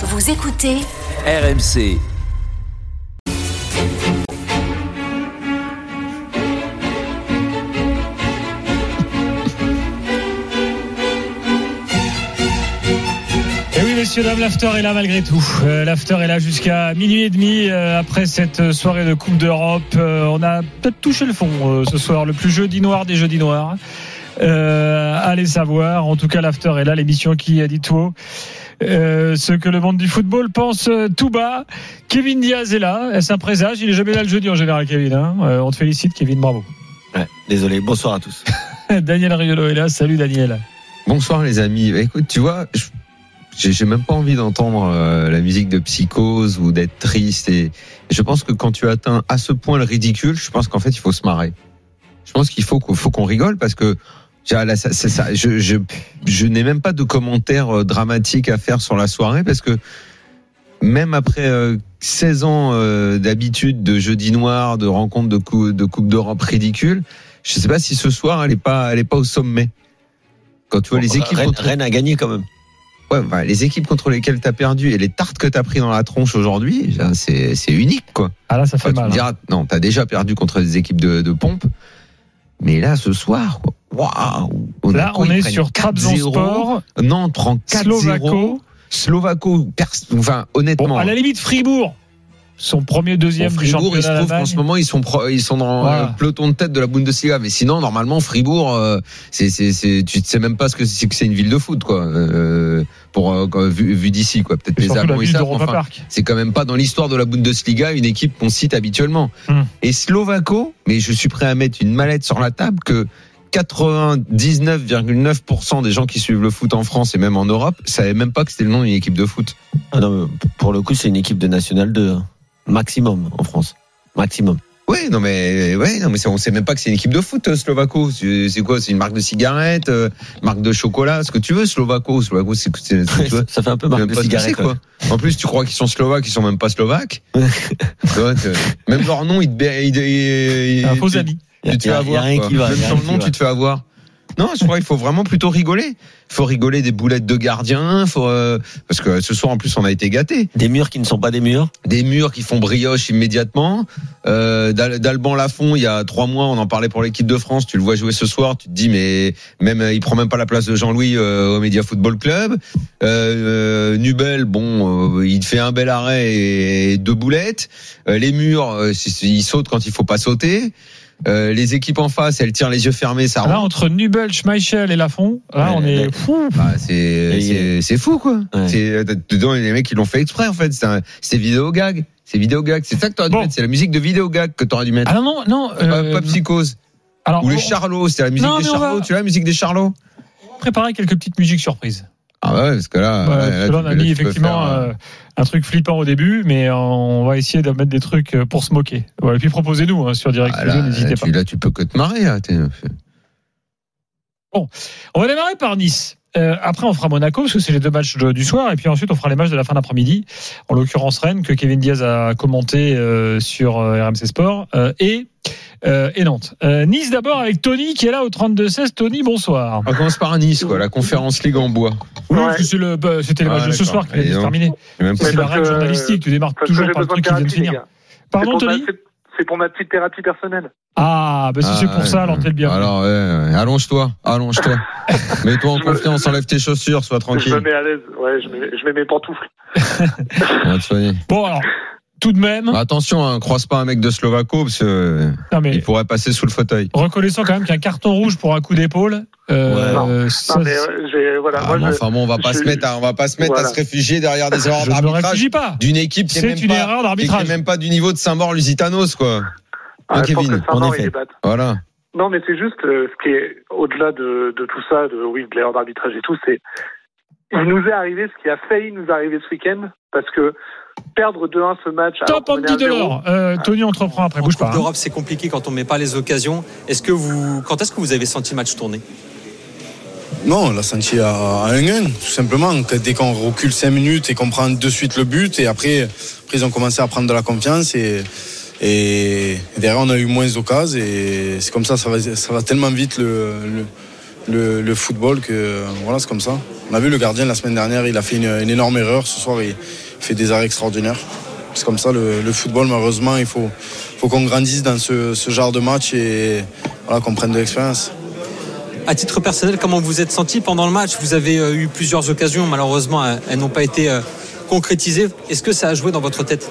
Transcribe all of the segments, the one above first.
Vous écoutez RMC. Et oui, messieurs, dames, l'after est là malgré tout. Euh, l'after est là jusqu'à minuit et demi euh, après cette soirée de Coupe d'Europe. Euh, on a peut-être touché le fond euh, ce soir, le plus jeudi noir des jeudis noirs. Allez savoir. En tout cas, l'after est là, l'émission qui a dit tout. Euh, ce que le monde du football pense euh, tout bas. Kevin Diaz est là, est-ce un présage? Il est jamais là le jeudi en général, Kevin. hein. Euh, on te félicite, Kevin, bravo. Ouais, désolé, bonsoir à tous. Daniel Riolo est là, salut Daniel. Bonsoir les amis. Bah, Écoute, tu vois, je- j'ai même pas envie d'entendre euh, la musique de psychose ou d'être triste. Et je pense que quand tu atteins à ce point le ridicule, je pense qu'en fait il faut se marrer. Je pense qu'il faut qu'on faut qu'on rigole parce que là, ça, c'est ça. Je, je, je n'ai même pas de commentaires euh, dramatiques à faire sur la soirée parce que même après euh, 16 ans euh, d'habitude de jeudi noir, de rencontres de, cou- de Coupe d'Europe ridicule, je sais pas si ce soir elle est pas, elle est pas au sommet. Quand tu vois les équipes Rennes, contre- Rennes a gagné quand même. Ouais, bah, les équipes contre lesquelles t'as perdu et les tartes que t'as pris dans la tronche aujourd'hui, c'est unique quoi. Ah là, ça fait Enfin, tu mal. me hein. diras, non, t'as déjà perdu contre des équipes de, de pompe, mais là ce soir, waouh. Là, on est sur 4-0. Trabzonspor, Nantes prend 4-0. Slovaco. Slovaco, pers- enfin honnêtement. Bon, à la limite, Fribourg, son premier, deuxième Bon, du Fribourg, il se championnat trouve qu'en d'Allemagne. ce moment ils sont pro- ils sont dans Voilà. le peloton de tête de la Bundesliga, mais sinon normalement Fribourg, euh, c'est c'est c'est tu sais même pas ce que c'est que c'est une ville de foot quoi, euh, pour euh, vu, vu d'ici quoi. Peut-être les Allemands ils enfin, c'est quand même pas dans l'histoire de la Bundesliga une équipe qu'on cite habituellement. Hmm. Et Slovako, mais je suis prêt à mettre une mallette sur la table que 99,9% des gens qui suivent le foot en France et même en Europe savaient même pas que c'était le nom d'une équipe de foot. Ah non, pour le coup, c'est une équipe de National 2. Maximum en France. Maximum. Oui, non mais ouais, non mais on sait même pas que c'est une équipe de foot euh, Slovako. C'est quoi? C'est une marque de cigarettes, euh, marque de chocolat, ce que tu veux Slovako. Slovako, c'est Ça fait un peu marque de cigarette. quoi. En plus, tu crois qu'ils sont slovaques, ils sont même pas slovaques. Même leur nom, ils te, ils te- ils- le nom, qui tu te fais avoir. Non, je crois qu'il faut vraiment plutôt rigoler. Il faut rigoler des boulettes de gardiens, faut, euh, parce que ce soir en plus on a été gâtés. Des murs qui ne sont pas des murs? Des murs qui font brioche immédiatement. Euh, D'Al- D'Alban Lafont, il y a trois mois, on en parlait pour l'équipe de France. Tu le vois jouer ce soir, tu te dis mais même euh, il prend même pas la place de Jean-Louis euh, au Média Football Club. Euh, euh, Nubel, bon, il fait un bel arrêt et deux boulettes. Euh, les murs, ils sautent quand il faut pas sauter. Euh, les équipes en face, elles tirent les yeux fermés, ça Là, rentre. entre Nubel, Schmeichel et Lafont, là, Ouais, on est ouais. fou. Bah, c'est fou quoi. Ouais. C'est euh, dedans les mecs qui l'ont fait exprès en fait. C'est vidéo gag. C'est vidéo gag. C'est ça que t'aurais dû Bon. mettre. C'est la musique de vidéo gag que t'aurais dû mettre. Ah non, non, non. pas, euh, pas psychose. alors, Ou les on Charlots. C'est la musique Non, des on Charlots. va- Tu vois la musique des Charlots? va préparer quelques petites musiques surprises. Ah ouais parce que là. Ouais, parce là, que là, on a mis effectivement faire, euh, un truc flippant au début, mais on va essayer de mettre des trucs euh, pour se moquer. Voilà, et puis proposez-nous hein, sur Direct ah, n'hésitez pas. tu, là, tu peux que te marrer. là, t'es- On va démarrer par Nice. Euh, après, on fera Monaco, parce que c'est les deux matchs de- du soir, et puis ensuite, on fera les matchs de la fin d'après-midi. En l'occurrence, Rennes, que Kevin Diaz a commenté euh, sur euh, RMC Sport, euh, et, euh, et Nantes. Euh, nice d'abord avec Tony, qui est là au 32-16. Tony, bonsoir. On commence par Nice quoi. La conférence Ligue en bois. Oui, Ouais. parce que c'est le- bah, c'était les Ah, matchs de ce soir qui. J'ai même pas- C'est la règle que- journalistique, tu démarres toujours par le truc qui vient de finir. Pardon, Tony c'est- pour ma petite thérapie personnelle. Ah, bah si c'est Ah, pour ça, ouais. alors t'es bien. Alors, ouais, ouais. allonge-toi, allonge-toi. Mets-toi en Je confiance, enlève tes chaussures, sois Je tranquille. me mets à l'aise. Ouais, je mets, je mets mes pantoufles. On va te soigner. Bon, alors, tout de même, Attention, hein, croise pas un mec de Slovako parce que euh, non, mais il pourrait passer sous le fauteuil. reconnaissant quand même qu'un carton rouge pour un coup d'épaule, euh, Non. ça, Non, mais euh, voilà, Ah, moi, enfin bon, on va pas je- se mettre, à, on va pas se mettre à se réfugier derrière des erreurs je ne me d'arbitrage réfugie pas. d'une équipe qui est C'est même une pas, erreur qui est même pas du niveau de Saint-Maur-Lusitanos quoi. Ah, pense Kevin, en effet. est. Voilà. Non, mais c'est juste euh, ce qui est au-delà de, de tout ça, de oui, de l'erreur d'arbitrage et tout, c'est il nous est arrivé ce qui a failli nous arriver ce week-end parce que perdre 2-1 ce match. Top Andy Delors. Euh, Tony entreprend après, En bouge pas. hein. d'Europe, c'est compliqué quand on met pas les occasions. Est-ce que vous, quand est-ce que vous avez senti le match tourner? Non, on l'a senti à à 1-1, tout simplement. Dès qu'on recule 5 minutes et qu'on prend de suite le but, et après, après ils ont commencé à prendre de la confiance. Et, et derrière, on a eu moins d'occasions. Et c'est comme ça, ça va, ça va tellement vite le, le, le- le football que voilà, c'est comme ça. On a vu le gardien la semaine dernière, il a fait une, une énorme erreur. Ce soir, il fait des arrêts extraordinaires. C'est comme ça le, le football, malheureusement, il faut, faut qu'on grandisse dans ce, ce genre de match et voilà, qu'on prenne de l'expérience. À titre personnel, comment vous êtes senti pendant le match? Vous avez euh, eu plusieurs occasions, malheureusement, elles, elles n'ont pas été euh, concrétisées. Est-ce que ça a joué dans votre tête?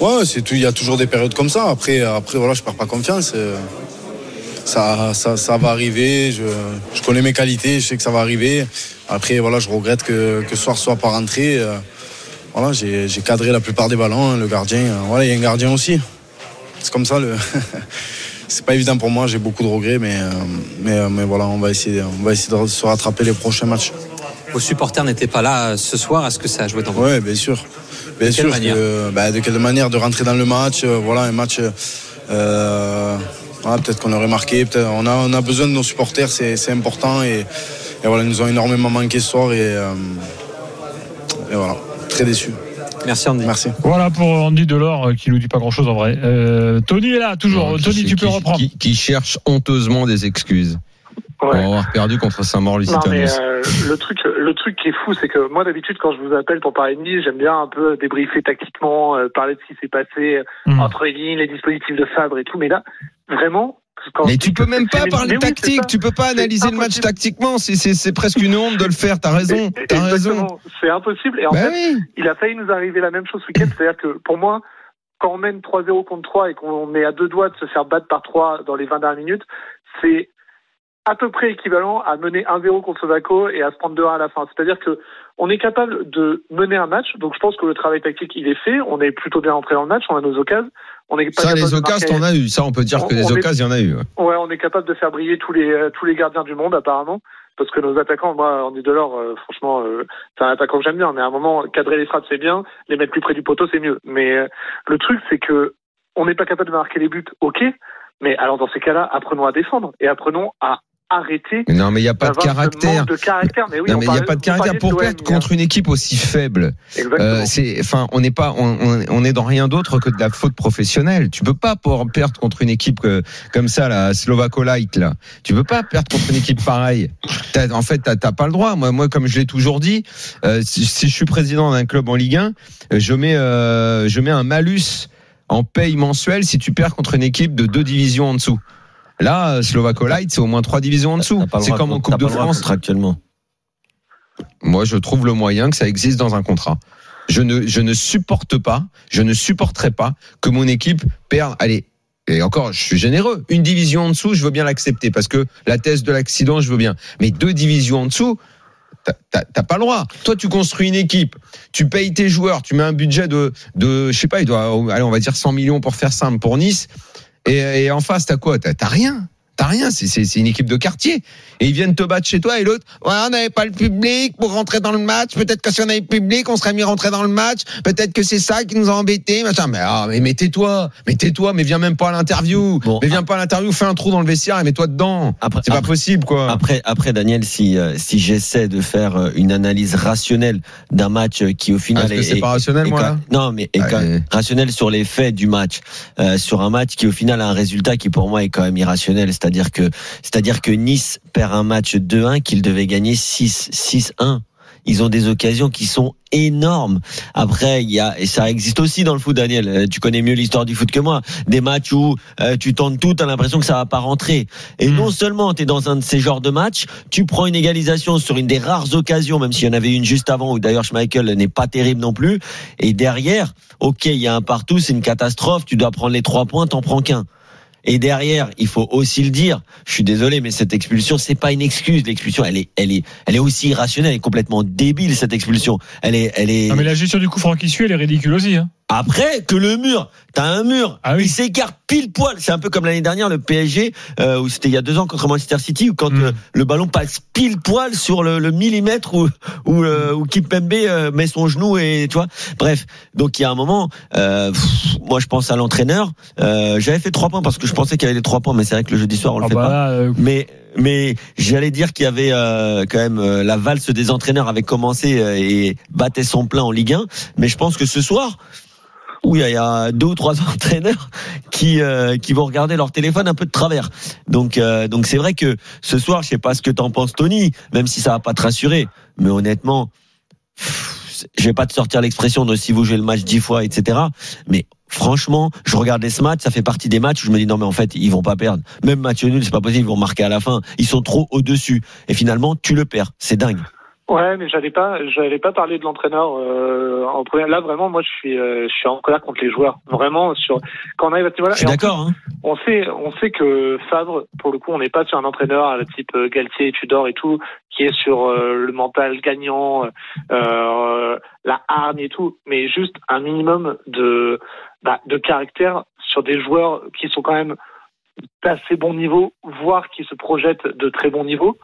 Ouais, c'est tout. Il y a toujours des périodes comme ça. Après, après voilà, je perds pas confiance. Ça, ça, ça va arriver. Je, je connais mes qualités. Je sais que ça va arriver. Après, voilà, je regrette que, que ce soir soit pas rentré. Euh, Voilà, j'ai j'ai cadré la plupart des ballons. hein, Le gardien, euh, voilà, il y a un gardien aussi. C'est comme ça. Le c'est pas évident pour moi. J'ai beaucoup de regrets, mais, euh, mais, mais voilà, on va essayer, on va essayer de se rattraper les prochains matchs. Vos supporters n'étaient pas là ce soir. Est-ce que ça a joué dans votre Ouais, bien sûr. Bien De quelle sûr. manière que, bah, de quelle manière de rentrer dans le match Voilà, un match. euh, voilà, peut-être qu'on aurait marqué. peut-être- On a, on a besoin de nos supporters, c'est, c'est important. Et, et voilà, ils nous ont énormément manqué ce soir. Et, euh, et voilà, très déçu. Merci Andy. Merci. Voilà pour Andy Delors euh, qui nous dit pas grand chose en vrai. Euh, Tony est là toujours. Non, qui- Tony, tu peux qui- reprendre. Qui, qui cherche honteusement des excuses pour Ouais. avoir perdu contre Saint-Maur-Lusitanos. euh, le truc, le truc qui est fou, c'est que moi d'habitude quand je vous appelle pour parler de Nice, j'aime bien un peu débriefer tactiquement, euh, parler de ce qui s'est passé euh, Hmm. entre les lignes, les dispositifs de Fabre et tout. Mais là, vraiment, quand Mais tu peux même pas parler oui, tactique, tu peux pas analyser le match tactiquement, c'est- c'est c'est presque une honte de le faire, t'as raison, t'as raison. C'est impossible. Et en Bah fait, oui. il a failli nous arriver la même chose ce week-end. C'est-à-dire que pour moi, quand on mène 3-0 contre 3 et qu'on est à deux doigts de se faire battre par 3 dans les 20 dernières minutes, c'est à peu près équivalent à mener 1-0 contre Vaco et à se prendre 2-1 à la fin. C'est-à-dire que on est capable de mener un match. Donc je pense que le travail tactique, il est fait. On est plutôt bien entré dans le match. On a nos occasions. On est pas Ça, capable les de occasions, marquer- t'en as eu. Ça, on peut dire que les occasions, il y en a eu. ouais. Ouais, on est capable de faire briller tous les euh, tous les gardiens du monde apparemment, parce que nos attaquants, moi, on est de l'or. euh, franchement, euh, c'est un attaquant que j'aime bien. Mais à un moment, cadrer les frappes c'est bien, les mettre plus près du poteau c'est mieux. Mais euh, le truc, c'est que on n'est pas capable de marquer les buts, ok. Mais alors dans ces cas-là, apprenons à défendre et apprenons à arrêter. Mais Non, mais il n'y a pas de caractère. manque de caractère. Mais oui, non, on mais il n'y a pas de caractère pour perdre contre une équipe aussi faible. Euh, c'est, enfin, on n'est pas, on, on- est dans rien d'autre que de la faute professionnelle. Tu peux pas pouvoir perdre contre une équipe que- comme ça, la Slovako Light, là. Tu peux pas perdre contre une équipe pareille. En fait, t'as, t'as pas le droit. Moi, moi, comme je l'ai toujours dit, euh, si, si je suis président d'un club en Ligue 1, euh, je mets, euh, je mets un malus en paye mensuelle si tu perds contre une équipe de deux divisions en dessous. Là, Slovako Light, c'est au moins trois divisions en dessous. C'est comme en Coupe de France. Contractuellement. Moi, je trouve le moyen que ça existe dans un contrat. Je ne, je ne supporte pas, je ne supporterai pas que mon équipe perde. Allez, et encore, je suis généreux. Une division en dessous, je veux bien l'accepter parce que la thèse de l'accident, je veux bien. Mais deux divisions en dessous, t'as pas le droit. Toi, tu construis une équipe, tu payes tes joueurs, tu mets un budget de, de je sais pas, il doit, allez, on va dire 100 millions pour faire simple pour Nice. Et, en face, t'as quoi? T'as rien. T'as rien, c'est- une équipe de quartier. Et ils viennent te battre chez toi et l'autre, ouais, on n'avait pas le public pour rentrer dans le match. Peut-être que si on avait le public, on serait mis rentrer dans le match. Peut-être que c'est ça qui nous a embêtés. Machin. Mais, ah, mais, mais tais-toi, mais tais-toi, mais viens même pas à l'interview. Bon, mais viens pas à l'interview, fais un trou dans le vestiaire et mets-toi dedans. Après, C'est pas après- possible, quoi. Après, après Daniel, si euh, si j'essaie de faire euh, une analyse rationnelle d'un match euh, qui au Ah, final que est, c'est pas rationnel, est moi, là. non mais est rationnel sur les faits du match, euh, sur un match qui au final a un résultat qui pour moi est quand même irrationnel, c'est-à-dire que c'est-à-dire que Nice perd un match 2-1 qu'il devait gagner 6 6-1. Ils ont des occasions qui sont énormes. Après, il y a et ça existe aussi dans le foot, Daniel. Euh, Tu connais mieux l'histoire du foot que moi. Des matchs où euh, tu tentes tout, t'as l'impression que ça va pas rentrer. Et Mm. non seulement t'es dans un de ces genres de matchs, tu prends une égalisation sur une des rares occasions, même s'il y en avait une juste avant, où d'ailleurs Schmeichel n'est pas terrible non plus. Et derrière, ok, il y a un partout, c'est une catastrophe. Tu dois prendre les trois points, t'en prends qu'un. Et derrière, il faut aussi le dire. Je suis désolé, mais cette expulsion, c'est pas une excuse. L'expulsion, elle est, elle est, elle est aussi irrationnelle, elle est complètement débile cette expulsion. Elle est, elle est. Non, mais la gestion du coup franc qui suit, elle est ridicule aussi. Hein. Après que le mur, t'as un mur, Ah oui. il s'écarte pile poil. C'est un peu comme l'année dernière le PSG, euh, où c'était il y a deux ans contre Manchester City, où quand Mm. euh, le ballon passe pile poil sur le, le millimètre où où, euh, où Kimpembe euh, met son genou et tu vois. Bref, donc il y a un moment, euh, pff, moi je pense à l'entraîneur. Euh, J'avais fait trois points parce que je pensais qu'il y avait les trois points, mais c'est vrai que le jeudi soir on le Ah fait bah pas. Mais mais j'allais dire qu'il y avait euh, quand même euh, la valse des entraîneurs avait commencé euh, et battait son plein en Ligue 1. Mais je pense que ce soir, où il y, a- deux ou trois entraîneurs qui euh, qui vont regarder leur téléphone un peu de travers. Donc euh, donc c'est vrai que ce soir, je sais pas ce que t'en penses, Tony, même si ça va pas te rassurer, mais honnêtement, je vais pas te sortir l'expression de si vous jouez le match dix fois, etc. Mais franchement, je regardais ce match, ça fait partie des matchs où je me dis non mais en fait ils vont pas perdre. Même match nul, c'est pas possible, ils vont marquer à la fin. Ils sont trop au dessus. Et finalement, tu le perds. C'est dingue. Ouais, mais j'allais pas, j'allais pas parler de l'entraîneur euh, en première. Là, vraiment, moi, je suis, euh, je suis en colère contre les joueurs. Vraiment, sur quand on arrive à ce niveau-là. Je suis et en d'accord. Hein. on sait, on sait que Favre, pour le coup, on n'est pas sur un entraîneur à la type euh, Galtier, Tudor et tout, qui est sur euh, le mental gagnant, euh, la hargne et tout, mais juste un minimum de, bah, de caractère sur des joueurs qui sont quand même d'assez bon niveau, voire qui se projettent de très bon niveau.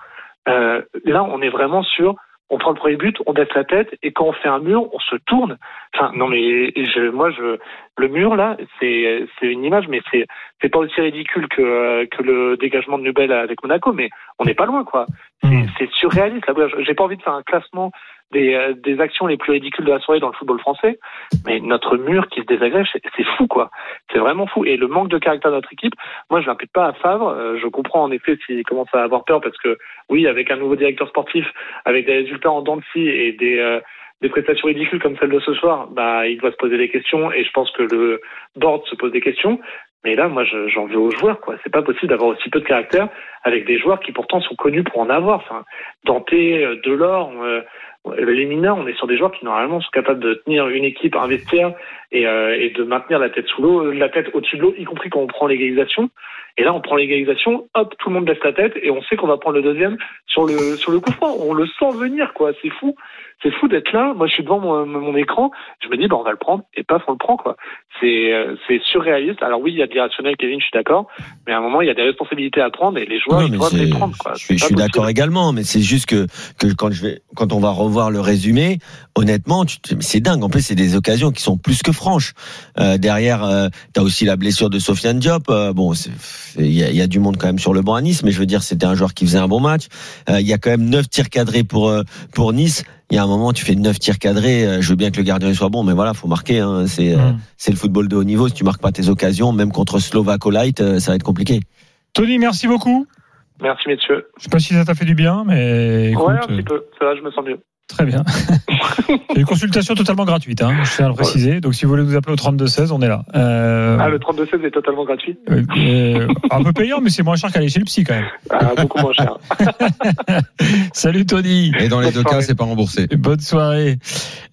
Euh, là, on est vraiment sur on prend le premier but, on baisse la tête, et quand on fait un mur, on se tourne. Enfin, non mais je, moi, je, le mur là, c'est une image, mais c'est c'est pas aussi ridicule que euh, que le dégagement de Nubel avec Monaco, mais on n'est pas loin quoi. C'est Mm. c'est surréaliste. J'ai pas envie de faire un classement des euh, des actions les plus ridicules de la soirée dans le football français, mais notre mur qui se désagrège, c'est c'est fou quoi. C'est vraiment fou. Et le manque de caractère de notre équipe, moi, je l'impute pas à Favre. Euh, je comprends en effet s'il commence à avoir peur parce que oui, avec un nouveau directeur sportif, avec des résultats en dents de scie et des euh, des prestations ridicules comme celle de ce soir, bah, il doit se poser des questions et je pense que le board se pose des questions. Mais là, moi, je- j'en veux aux joueurs, quoi. C'est pas possible d'avoir aussi peu de caractère avec des joueurs qui pourtant sont connus pour en avoir. Enfin, Dante, euh, Delors, euh, mineurs, on est sur des joueurs qui normalement sont capables de tenir une équipe, un vestiaire et, euh, et de maintenir la tête sous l'eau, la tête au-dessus de l'eau, y compris quand on prend l'égalisation. Et là, on prend l'égalisation, hop, tout le monde baisse la tête et on sait qu'on va prendre le deuxième sur le sur le coup franc. On le sent venir, quoi. C'est fou, c'est fou d'être là. Moi, je suis devant mon, mon écran, je me dis, bah, on va le prendre et paf, on le prend, quoi. C'est euh, c'est surréaliste. Alors oui, il y a de l'irrationnel, Kevin, je suis d'accord, mais à un moment, il y a des responsabilités à prendre et les joueurs, Non, ils doivent les prendre, quoi. Je suis, d'accord également, mais c'est juste que, que quand je vais, quand on va revoir le résumé, honnêtement, c'est dingue. En plus, c'est des occasions qui sont plus que franches. Euh, derrière, euh, t'as aussi la blessure de Sofiane Diop. Euh, bon, il y a, il y a du monde quand même sur le banc à Nice, mais je veux dire, c'était un joueur qui faisait un bon match. Euh, Il y a quand même neuf tirs cadrés pour euh, pour Nice. Il y a un moment, tu fais neuf tirs cadrés. euh, Je veux bien que le gardien soit bon, mais voilà, faut marquer. Hein, c'est euh, Mm. c'est le football de haut niveau. Si tu marques pas tes occasions, même contre Slovako Light, euh, ça va être compliqué. Tony, merci beaucoup. Merci, messieurs. Je sais pas si ça t'a fait du bien, mais écoute, ouais, un euh, petit peu. Ça va, je me sens mieux. Très bien. Une consultation totalement gratuite, hein, je tiens à le préciser. Donc si vous voulez nous appeler au 3216, on est là. Euh, Ah, le 32-16 est totalement gratuit. euh, euh, un peu payant, mais c'est moins cher qu'aller chez le psy quand même. Ah, beaucoup moins cher. Salut Tony. Et dans les Bonne deux cas, soirée. c'est pas remboursé. Bonne soirée.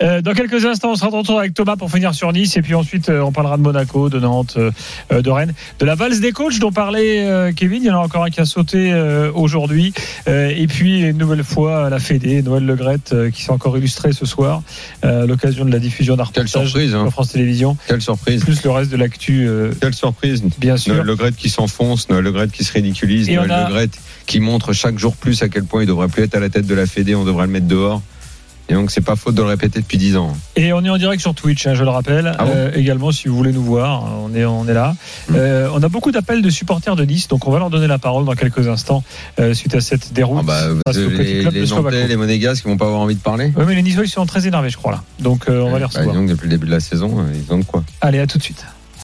Euh, dans quelques instants, on sera de retour avec Thomas pour finir sur Nice. Et puis ensuite, euh, on parlera de Monaco, de Nantes, euh, de Rennes. De la valse des coachs dont parlait euh, Kevin. Il y en a encore un qui a sauté euh, aujourd'hui. Euh, et puis, une nouvelle fois, la Fédé, Noël Legrette, euh, qui s'est encore illustré ce soir. euh, à L'occasion de la diffusion d'un Quelle surprise, hein. France Télévisions. Quelle surprise. Plus le reste de l'actu, euh, Quelle surprise. bien sûr. Noël Le Gret qui s'enfonce, Noël Le Gret qui se ridiculise, Noël a- Le Gret qui montre chaque jour plus à quel point il devrait plus être à la tête de la Fédé, on devrait le mettre dehors. Et donc c'est pas faute de le répéter depuis 10 ans. Et on est en direct sur Twitch, hein, je le rappelle. Ah bon Euh, également, si vous voulez nous voir, on est, on est là. Mm. Euh, on a beaucoup d'appels de supporters de Nice, donc on va leur donner la parole dans quelques instants euh, suite à cette déroute. Ah bah, les, club les. Nantais, les Monégasques qui vont pas avoir envie de parler. Oui, mais les Niçois, ils sont très énervés, je crois, là. Donc, on va les Bah, recevoir. dis donc, depuis le début de la saison, ils ont de quoi. Allez, à tout de suite.